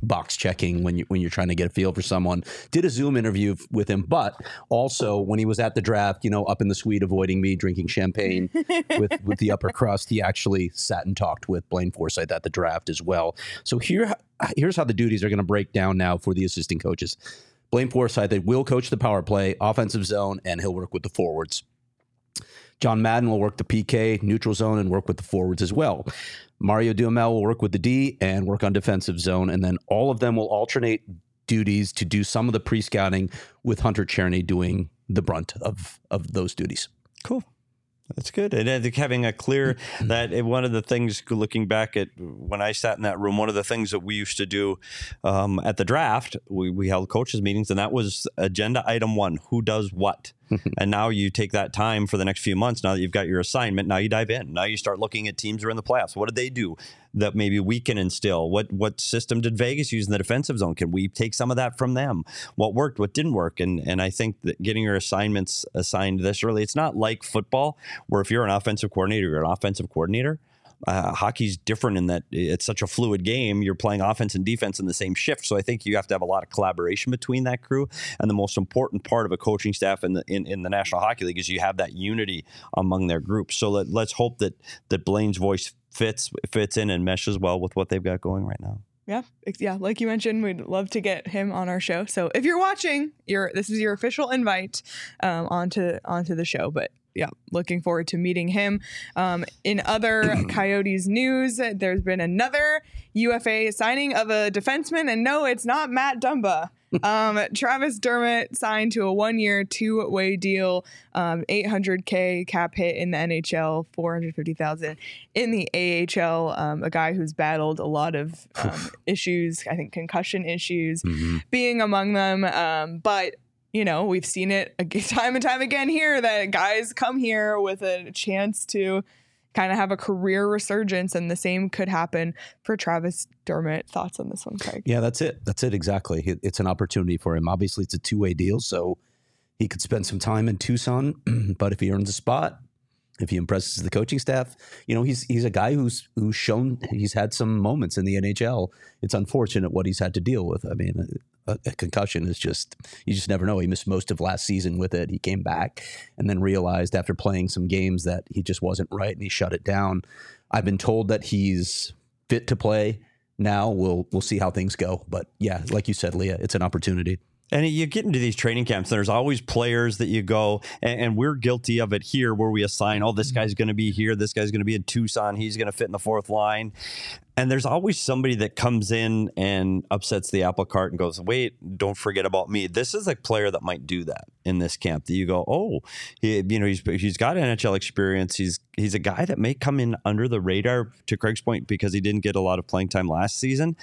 box checking when you when you're trying to get a feel for someone. Did a Zoom interview with him, but also when he was at the draft, you know, up in the suite avoiding me, drinking champagne with with the upper crust, he actually sat and talked with Blaine Forsyth at the draft as well. So here here's how the duties are going to break down now for the assistant coaches. Blaine Forsyth they will coach the power play, offensive zone, and he'll work with the forwards. John Madden will work the PK, neutral zone, and work with the forwards as well. Mario Duhamel will work with the D and work on defensive zone, and then all of them will alternate duties to do some of the pre-scouting with Hunter Cherney doing the brunt of of those duties. Cool. That's good. And I think having a clear that eh, one of the things looking back at when I sat in that room, one of the things that we used to do um, at the draft, we, we held coaches meetings, and that was agenda item one: who does what. and now you take that time for the next few months. Now that you've got your assignment, now you dive in. Now you start looking at teams who are in the playoffs. What did they do that maybe we can instill? What what system did Vegas use in the defensive zone? Can we take some of that from them? What worked? What didn't work? And and I think that getting your assignments assigned this early, it's not like football where if you're an offensive coordinator, you're an offensive coordinator. Uh, hockey's different in that it's such a fluid game. You're playing offense and defense in the same shift, so I think you have to have a lot of collaboration between that crew. And the most important part of a coaching staff in the in, in the National Hockey League is you have that unity among their groups. So let, let's hope that that Blaine's voice fits fits in and meshes well with what they've got going right now. Yeah, yeah. Like you mentioned, we'd love to get him on our show. So if you're watching, your this is your official invite um, onto onto the show. But yeah, looking forward to meeting him. Um, in other Coyotes news, there's been another UFA signing of a defenseman, and no, it's not Matt Dumba. um, Travis Dermott signed to a one-year, two-way deal, um, 800k cap hit in the NHL, 450,000 in the AHL. Um, a guy who's battled a lot of um, issues, I think concussion issues, being among them. Um, but you know, we've seen it time and time again here that guys come here with a chance to kind of have a career resurgence, and the same could happen for Travis Dermott. Thoughts on this one, Craig? Yeah, that's it. That's it exactly. It- It's an opportunity for him. Obviously, it's a two way deal, so he could spend some time in Tucson. but if he earns a spot, if he impresses the coaching staff, you know, he's he's a guy who's who's shown he's had some moments in the NHL. It's unfortunate what he's had to deal with. I mean, a, a concussion is just you just never know. He missed most of last season with it. He came back and then realized after playing some games that he just wasn't right and he shut it down. I've been told that he's fit to play now. We'll we'll see how things go. But yeah, like you said, Leah, it's an opportunity. And you get into these training camps, and there's always players that you go, and, and we're guilty of it here where we assign, oh, this mm-hmm. guy's going to be here, this guy's going to be in Tucson, he's going to fit in the fourth line. And there's always somebody that comes in and upsets the apple cart and goes, wait, don't forget about me. This is a player that might do that in this camp that you go, oh, he, you know, he's, he's got NHL experience. He's, he's a guy that may come in under the radar to Craig's point because he didn't get a lot of playing time last season.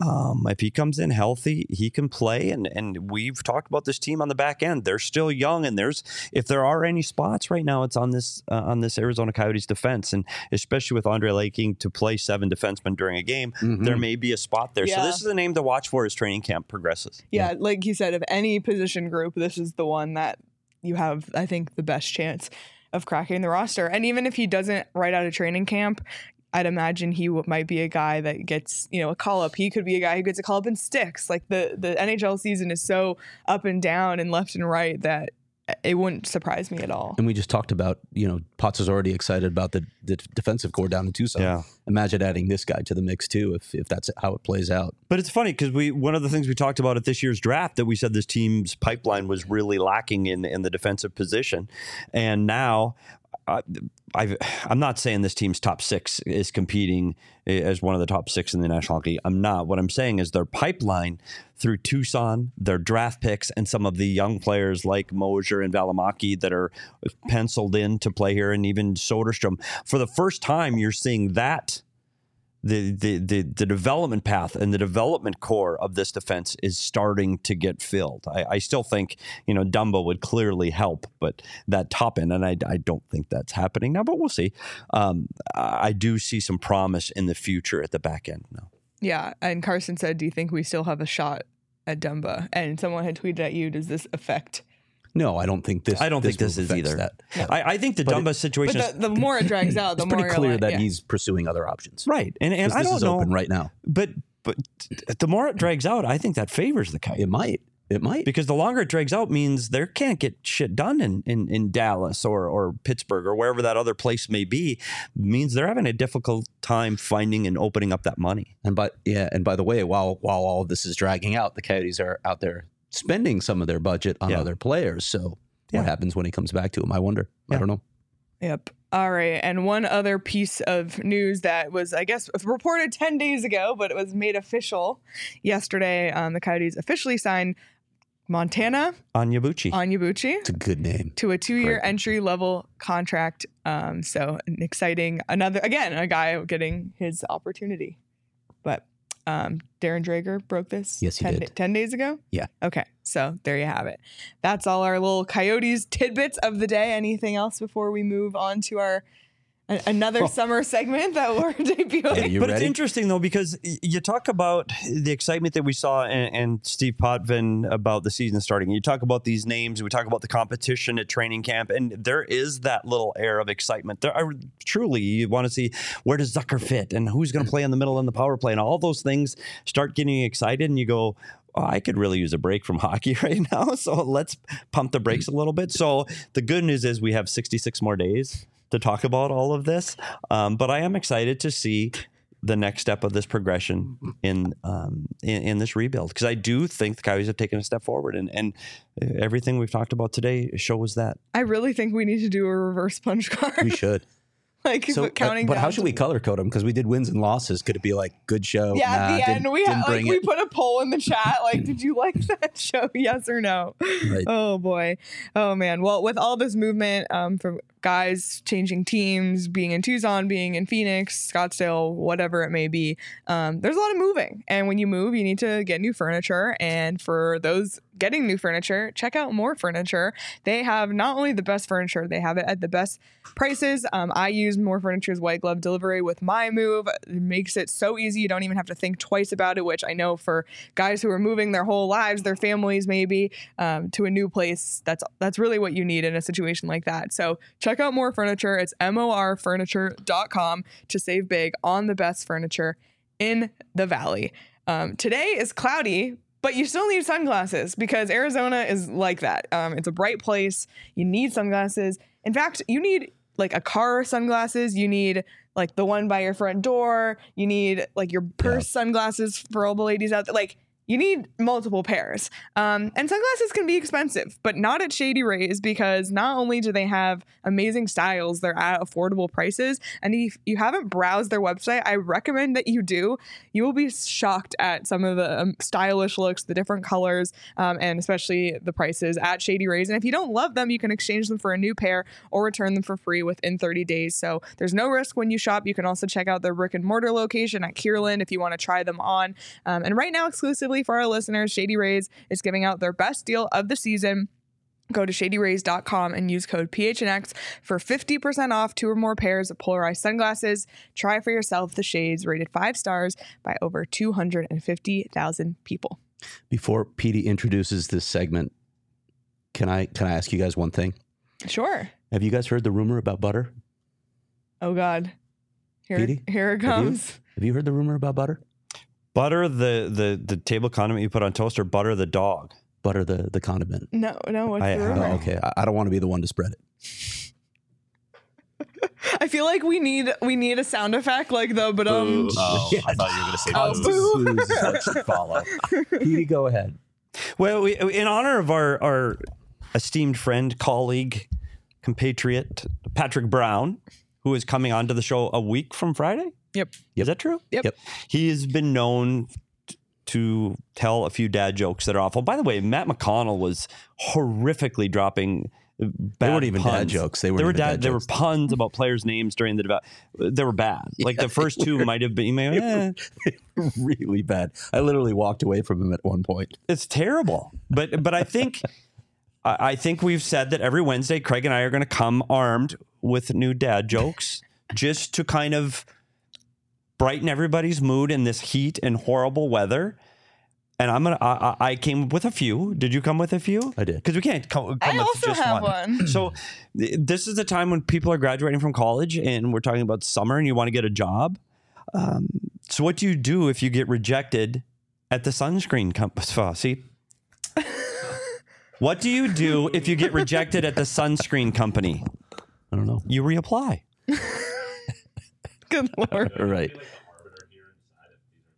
Um, if he comes in healthy, he can play. And, and we've talked about this team on the back end. They're still young, and there's if there are any spots right now, it's on this uh, on this Arizona Coyotes defense, and especially with Andre Laking to play seven defensemen during a game, there mm-hmm. may be a spot there. So this is the name to watch for as training camp progresses. Yeah, like you said, of any position group, this is the one that you have, I think, the best chance of cracking the roster. And even if he doesn't right out of training camp, I'd imagine he w- might be a guy that gets, you know, a call up. He could be a guy who gets a call up and sticks. Like the the NHL season is so up and down and left and right that it wouldn't surprise me at all. And we just talked about, you know, Potts is already excited about the, the defensive core down in Tucson. Yeah. Imagine adding this guy to the mix too, if if that's how it plays out. But it's funny because we one of the things we talked about at this year's draft that we said this team's pipeline was really lacking in in the defensive position, and now. I, I've, I'm not saying this team's top six is competing eh, as one of the top six in the National Hockey. I'm not. What I'm saying is their pipeline through Tucson, their draft picks, and some of the young players like Moser and Valimaki that are penciled in to play here, and even Soderstrom. For the first time, you're seeing that the, the the the development path and the development core of this defense is starting to get filled. I, I still think you know Dumba would clearly help, but that top end, and I, I don't think that's happening now, but we'll see. Um, I do see some promise in the future at the back end now. Yeah, and Carson said, "Do you think we still have a shot at Dumba?" And someone had tweeted at you, "Does this affect?" No, I don't think this. I don't think this is either. That. I, I think the But Dumba it- situation But the, the more it drags out, the It's more pretty you're clear like, that yeah. he's pursuing other options. right, and and 'Cause I this don't is know, open right now. but but the more it drags out, I think that favors the Coyotes. It might. It might. because the longer it drags out means they can't get shit done in, in, in Dallas or, or Pittsburgh or wherever that other place may be means they're having a difficult time finding and opening up that money. And by yeah, and by the way, while while all of this is dragging out, the Coyotes are out there spending some of their budget on Yeah. other players. So Yeah. what happens when he comes back to him? I wonder. I don't know. Yep. All right. And one other piece of news that was, I guess, reported 10 days ago, but it was made official yesterday. Um, the Coyotes officially signed Montana Anyabuchi. Onyebuchi It's a good name. to a two year entry level contract. Um, so an exciting, another, again, a guy getting his opportunity. Um, Darren Dreger broke this Yes, he 10, did. 10 days ago? Yeah. Okay. So there you have it. That's all our little Coyotes tidbits of the day. Anything else before we move on to our a- another summer segment that we're debuting? Yeah, you but it's interesting though because you talk about the excitement that we saw and, and Steve Potvin about the season starting. You talk about these names, we talk about the competition at training camp, and there is that little air of excitement. There are truly you want to see where does Zucker fit and who's going to play in the middle and the power play, and all those things start getting excited, and you go. Oh, I could really use a break from hockey right now. So let's pump the brakes a little bit. So the good news is we have 66 more days to talk about all of this. Um, but I am excited to see the next step of this progression in um, in, in this rebuild because I do think the Coyotes have taken a step forward, and and everything we've talked about today shows that. I really think we need to do a reverse punch card. We should. like So, but counting but how should we color code them? Because we did wins and losses. Could it be like good show? Yeah, at the end we had, like bring we put a poll in the chat. Like, did you like that show? Yes or no? Right. Oh boy. Oh man. Well, with all this movement um, from guys changing teams, being in Tucson, being in Phoenix, Scottsdale, whatever it may be, um, there's a lot of moving. And when you move, you need to get new furniture. And for those getting new furniture, check out Mor Furniture. They have not only the best furniture, they have it at the best prices. Um, I use Mor Furniture's white glove delivery with my move. It makes it so easy. You don't even have to think twice about it, which I know for guys who are moving their whole lives, their families maybe, um, to a new place, that's that's really what you need in a situation like that. So check out Mor Furniture. It's morfurniture.com to save big on the best furniture in the valley. Um, today is cloudy, but you still need sunglasses because Arizona is like that. Um, it's a bright place. You need sunglasses. In fact, you need like a car sunglasses. You need like the one by your front door. You need like your purse sunglasses for all the ladies out there. Like you need multiple pairs. Um, and sunglasses can be expensive, but not at Shady Rays because not only do they have amazing styles, they're at affordable prices. And if you haven't browsed their website, I recommend that you do. You will be shocked at some of the um, stylish looks, the different colors, um, and especially the prices at Shady Rays. And if you don't love them, you can exchange them for a new pair or return them for free within 30 days. So there's no risk when you shop. You can also check out their brick and mortar location at Kierland if you want to try them on. Um, and right now, exclusively for our listeners, Shady Rays is giving out their best deal of the season. Go to shadyrays.com and use code PHNX for 50% off two or more pairs of polarized sunglasses. Try for yourself the shades rated five stars by over 250,000 people. Before Petey introduces this segment, can I can I ask you guys one thing? Sure. Have you guys heard the rumor about butter? Oh, God. Here, Petey, here it have you? comes. Have you heard the rumor about butter? Butter the the the table condiment you put on toast, or butter the dog. Butter the the condiment. No, no. What's I the rumor? Oh, okay. I, I don't want to be the one to spread it. I feel like we need we need a sound effect like the but um. Boo. Oh, I thought you were going to say Oh, boo. boo. Booze is what should follow. Petey, go ahead. Well, we, in honor of our our esteemed friend, colleague, compatriot Patrick Brown, who is coming onto the show a week from Friday. Yep. Is that true? Yep. Yep. He has been known to tell a few dad jokes that are awful. By the way, Matt McConnell was horrifically dropping. Bad they weren't even dad jokes. They weren't were even dad They were puns about players' names during the debate. They were bad. Like the first two might have been. You may, eh, really bad. I literally walked away from him at one point. it's terrible. But but I think I I think we've said that every Wednesday, Craig and I are going to come armed with new dad jokes, just to kind of brighten everybody's mood in this heat and horrible weather. And I'm gonna. I, I I came up with a few. Did you come with a few? I did. Because we can't come, come I with also just have one. one. So th- this is the time when people are graduating from college, and we're talking about summer, and you want to get a job. Um, so what do you do if you get rejected at the sunscreen company? See, what do you do if you get rejected at the sunscreen company? I don't know. You reapply. Good lord. All right.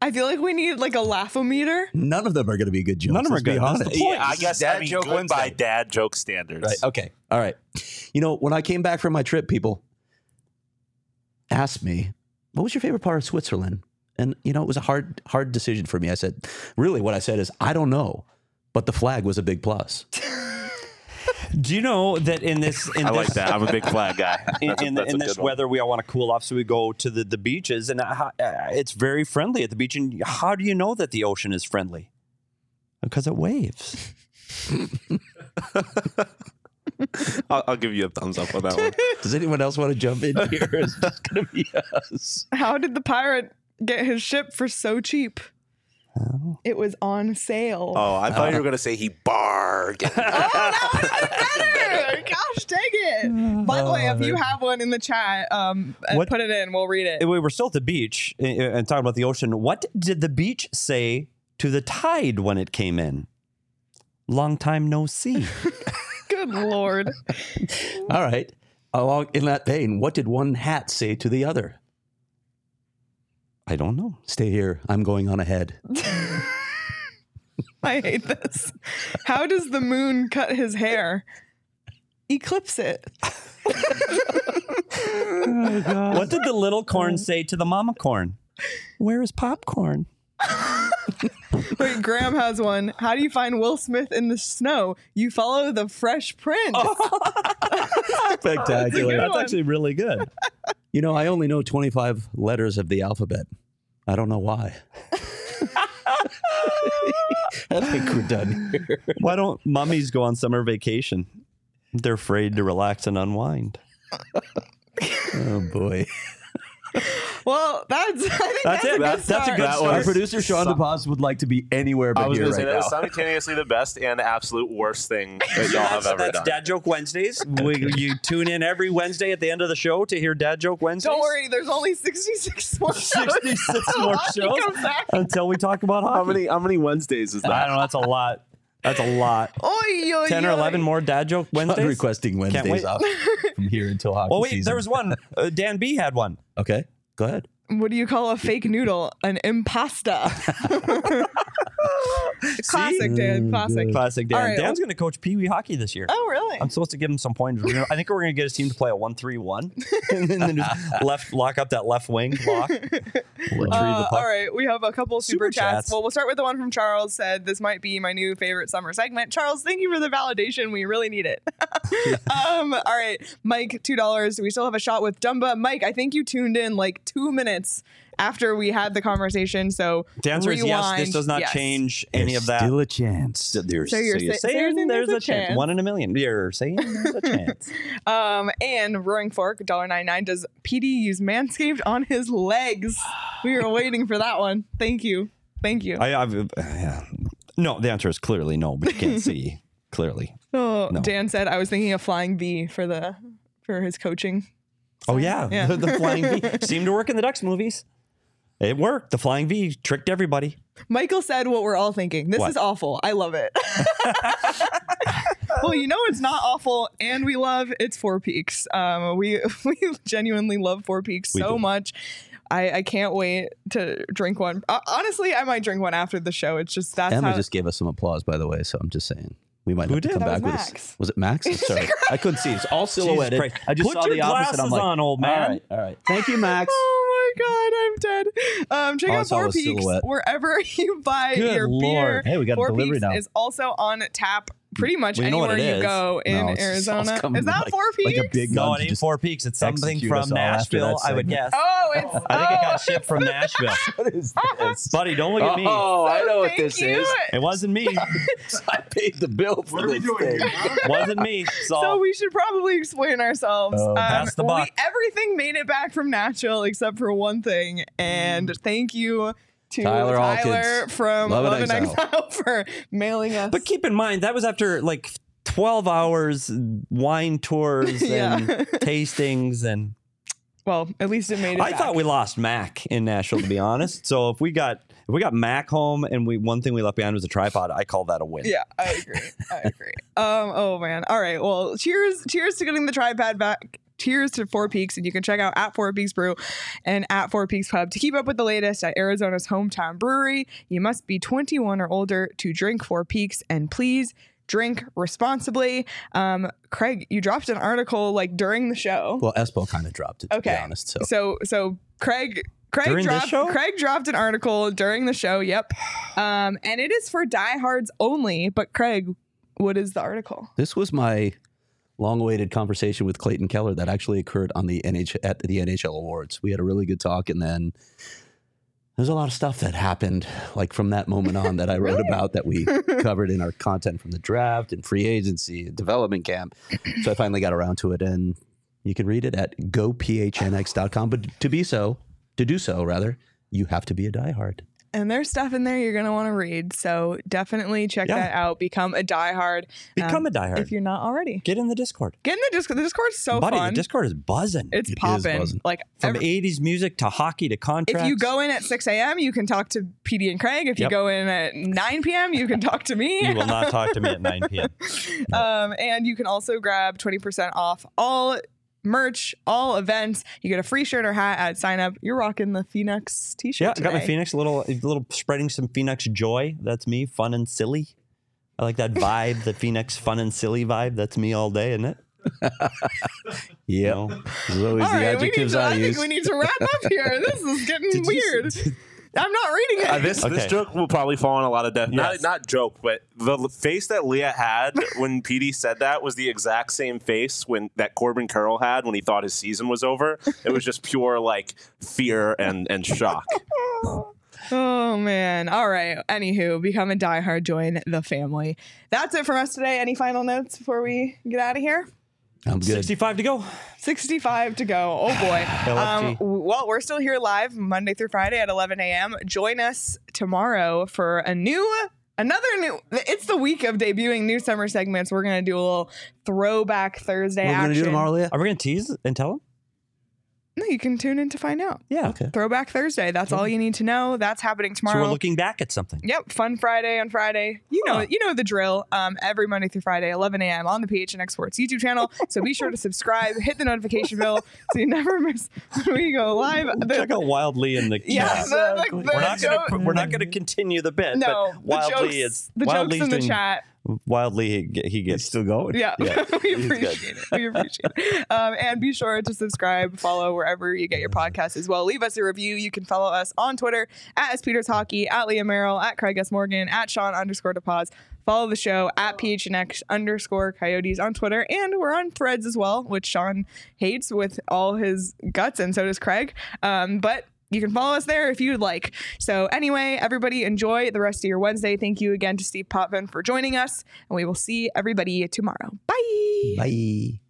I feel like we need like a laughometer. None of them are going to be good jokes. None of them let's are be good. That's the honest. point. Yeah, I This is guess dad I mean, joke good by dad joke standards. Right. Okay. All right. You know, when I came back from my trip, people asked me, "What was your favorite part of Switzerland?" And you know, it was a hard, hard decision for me. I said, "Really, what I said is, I don't know, but the flag was a big plus." Do you know that in this in I this, like that. I'm a big flag guy. in, That's a- in, that's in a this good one. weather, we all want to cool off, so we go to the, the beaches, and uh, uh, it's very friendly at the beach. And how do you know that the ocean is friendly? Because it waves. I'll, I'll give you a thumbs up on that one. Does anyone else want to jump in here? It's just going to be us. How did the pirate get his ship for so cheap? It was on sale. Oh, I thought you were going to say he bargained. Oh, that would have better. Gosh dang it. By the way, if you have one in the chat, um, uh, What- put it in. We'll read it. we were still at the beach uh, and talking about the ocean. What did the beach say to the tide when it came in? Long time no see. Good lord. All right. Along in that vein, what did one hat say to the other? I don't know. Stay here. I'm going on ahead. I hate this. How does the moon cut his hair? Eclipse it. What did the little corn say to the mama corn? Where is popcorn? Wait, Graham has one. How do you find Will Smith in the snow? You follow the Fresh Prince. Spectacular. That's one. actually really good. You know, I only know 25 letters of the alphabet. I don't know why. I think we're done here. Why don't mummies go on summer vacation? They're afraid to relax and unwind. Oh boy. Well, that's I think That's that's, it. a good That's- that's a good That start. Our producer Sean DePaz would like to be anywhere I but was here going to right say that was now. simultaneously the best and absolute worst thing that y'all have That's, ever that's done. Dad Joke Wednesdays. We, you tune in every Wednesday at the end of the show to hear Dad Joke Wednesdays. Don't worry, there's only 66 more shows. 66 more shows until we talk about hockey. how many how many Wednesdays is that? I don't know. That's a lot. That's a lot. Oy, oy, 10 or 11 more Dad Joke I'm requesting Wednesdays off from here until hockey season. Oh, wait. season. There was one. Uh, Dan B had one. Okay, go ahead. What do you call a fake noodle? An impasta. Classic, Dan. Classic. Classic Dan. Right, Dan's going to coach Pee Wee hockey this year. Oh, really? I'm supposed to give him some pointers. Gonna- I think we're going to get his team to play a 1 3 1 and then just left, lock up that left wing block. Uh, all right, we have a couple super, Super chats. chats. Well, we'll start with the one from Charles. Said this might be my new favorite summer segment. Charles, thank you for the validation. We really need it. um, all right, Mike, two dollars. We still have a shot with Dumba. Mike, I think you tuned in like two minutes after we had the conversation. So The answer is yes. This rewind. does not Yes. change any of that. Still a chance. There's, So you're so you're saying there's, a chance. chance. One in a million. You're saying there's a chance. Um, and Roaring Fork, $1.99. Does PD use Manscaped on his legs? We were waiting for that one. Thank you. Thank you. I, I've, uh, yeah. No, the answer is clearly no, but you can't see clearly. oh, no. Dan said I was thinking of flying V for the for his coaching. Oh yeah, Yeah. The, the flying V seemed to work in the Ducks movies. It worked. The flying V tricked everybody. Michael said what we're all thinking. This What? is awful. I love it. well, you know it's not awful, and we love it's Four Peaks. Um, we we genuinely love Four Peaks We so do. much. I, I can't wait to drink one. Uh, honestly, I might drink one after the show. It's just that's Emma how. just gave us some applause, by the way. So I'm just saying we might Who have to did? come That was back with. Max. This. Was it Max? Sorry, I couldn't see. It's all silhouetted. Christ. I just Put saw your the opposite. I'm glasses like, on, old man. All right, all right. Thank you, Max. Oh my god, I'm dead. Um, check I out Four was Peaks silhouette. wherever you buy Good your beer. Lord. Hey, we got a Four delivery Peaks now. is also on tap pretty much We know anywhere you go in No, it's just all Arizona. Is that like- Four Peaks? like a big No, it ain't Four Peaks. It's something from us all after Nashville, I would guess. Oh, it's I think it oh, got shipped from Nashville. What is this? Buddy, don't look at me. Oh, I know what this you. is. It wasn't me. I paid the bill for this thing. wasn't me. So, So we should probably explain ourselves. Oh, um, pass the we- everything made it back from Nashville except for one thing, and mm. thank you to Tyler Tyler, from Love Love, and Exile. Exile for mailing us. but keep in mind that was after like 12 hours wine tours Yeah. and tastings and well, at least it made it. I back. thought we lost Mac in Nashville to be honest. So if we got if we got Mac home and we one thing we left behind was a tripod, I call that a win. Yeah, I agree. I agree. Um. Oh man. All right. Well, cheers. Cheers to getting the tripod back. Cheers to Four Peaks, and you can check out at Four Peaks Brew and at Four Peaks Pub to keep up with the latest at Arizona's hometown brewery. You must be 21 or older to drink Four Peaks, and please drink responsibly. Um, Craig, you dropped an article like during the show. Well, Espo kind of dropped it, to Okay. be honest. So So so Craig Craig During dropped? Craig dropped an article during the show. Yep. Um, and it is for diehards only. But Craig, what is the article? this was my long-awaited conversation with Clayton Keller that actually occurred on the NH at the NHL Awards. We had a really good talk, and then there's a lot of stuff that happened, like from that moment on, that I wrote about that we covered in our content from the draft and free agency and development camp. So I finally got around to it, and you can read it at gophnx.com. But to be so, to do so, rather, you have to be a diehard. And there's stuff in there you're gonna want to read. So definitely check Yeah. that out. Become a diehard. Become um, a diehard. if you're not already. Get in the Discord. Get in the Discord. The Discord's so Buddy, fun. the Discord is buzzing. it's It is popping. Like From every- 80s music to hockey to contracts. if you go in at 6 a.m., you can talk to PD and Craig. If you go in at 9 p.m., you can talk to me. you will not talk to me at 9 p.m. Um, and you can also grab 20% off all merch, all events. You get a free shirt or hat at sign up. You're rocking the Phoenix t shirt. Yeah, I got my. Phoenix, a little, a little spreading some Phoenix joy. That's me, fun and silly. I like that vibe, the Phoenix fun and silly vibe. That's me all day, isn't it? Yeah, No. those are always All the right, we need adjectives to, I, I think we need to wrap up here. This is getting Did you- weird. I'm not reading it. Uh, this Okay. this joke will probably fall on a lot of death. Yes. Not not joke, but the l- face that Leah had when PD said that was the exact same face when that Corbin Carroll had when he thought his season was over. It was just pure like fear and and shock. Oh man. All right. Anywho, become a diehard, join the family. That's it from us today. Any final notes before we get out of here? I'm good. 65 to go. 65 to go. Oh boy. Um, well, we're still here live Monday through Friday at 11 a.m. Join us tomorrow for a new, another new. It's the week of debuting new summer segments. We're gonna do a little throwback Thursday What are we action. gonna do tomorrow, Leah? Are we going to tease and tell them? No, you can tune in to find out. Yeah. Okay. Throwback Thursday. That's all you need to know. That's happening So tomorrow. we're looking back at something. Yep, Fun Friday on Friday. You know, Huh. you know the drill. Um, every Monday through Friday, 11 a.m. on the PHNX Sports YouTube channel. So be sure to subscribe, hit the notification bell, so you never miss when we go live. The- Check out Wildly in the yeah, chat. the- like, the we're not going to we're not going to continue the bit. no, but the Wildly jokes, is the Wildly's jokes in the doing- chat. Wildly he, he gets still going? Yeah, we appreciate it. We appreciate it. Um, and be sure to subscribe, follow wherever you get your podcasts as well. Leave us a review. You can follow us on Twitter at S Peters Hockey, at Leah Merrill, at Craig S Morgan, at Sean underscore DePaz. Follow the show at PHNX underscore Coyotes on Twitter, and we're on Threads as well, which Sean hates with all his guts, and so does Craig. Um, but you can follow us there if you'd like. So, anyway, everybody enjoy the rest of your Wednesday. Thank you again to Steve Potvin for joining us, and we will see everybody tomorrow. Bye. Bye.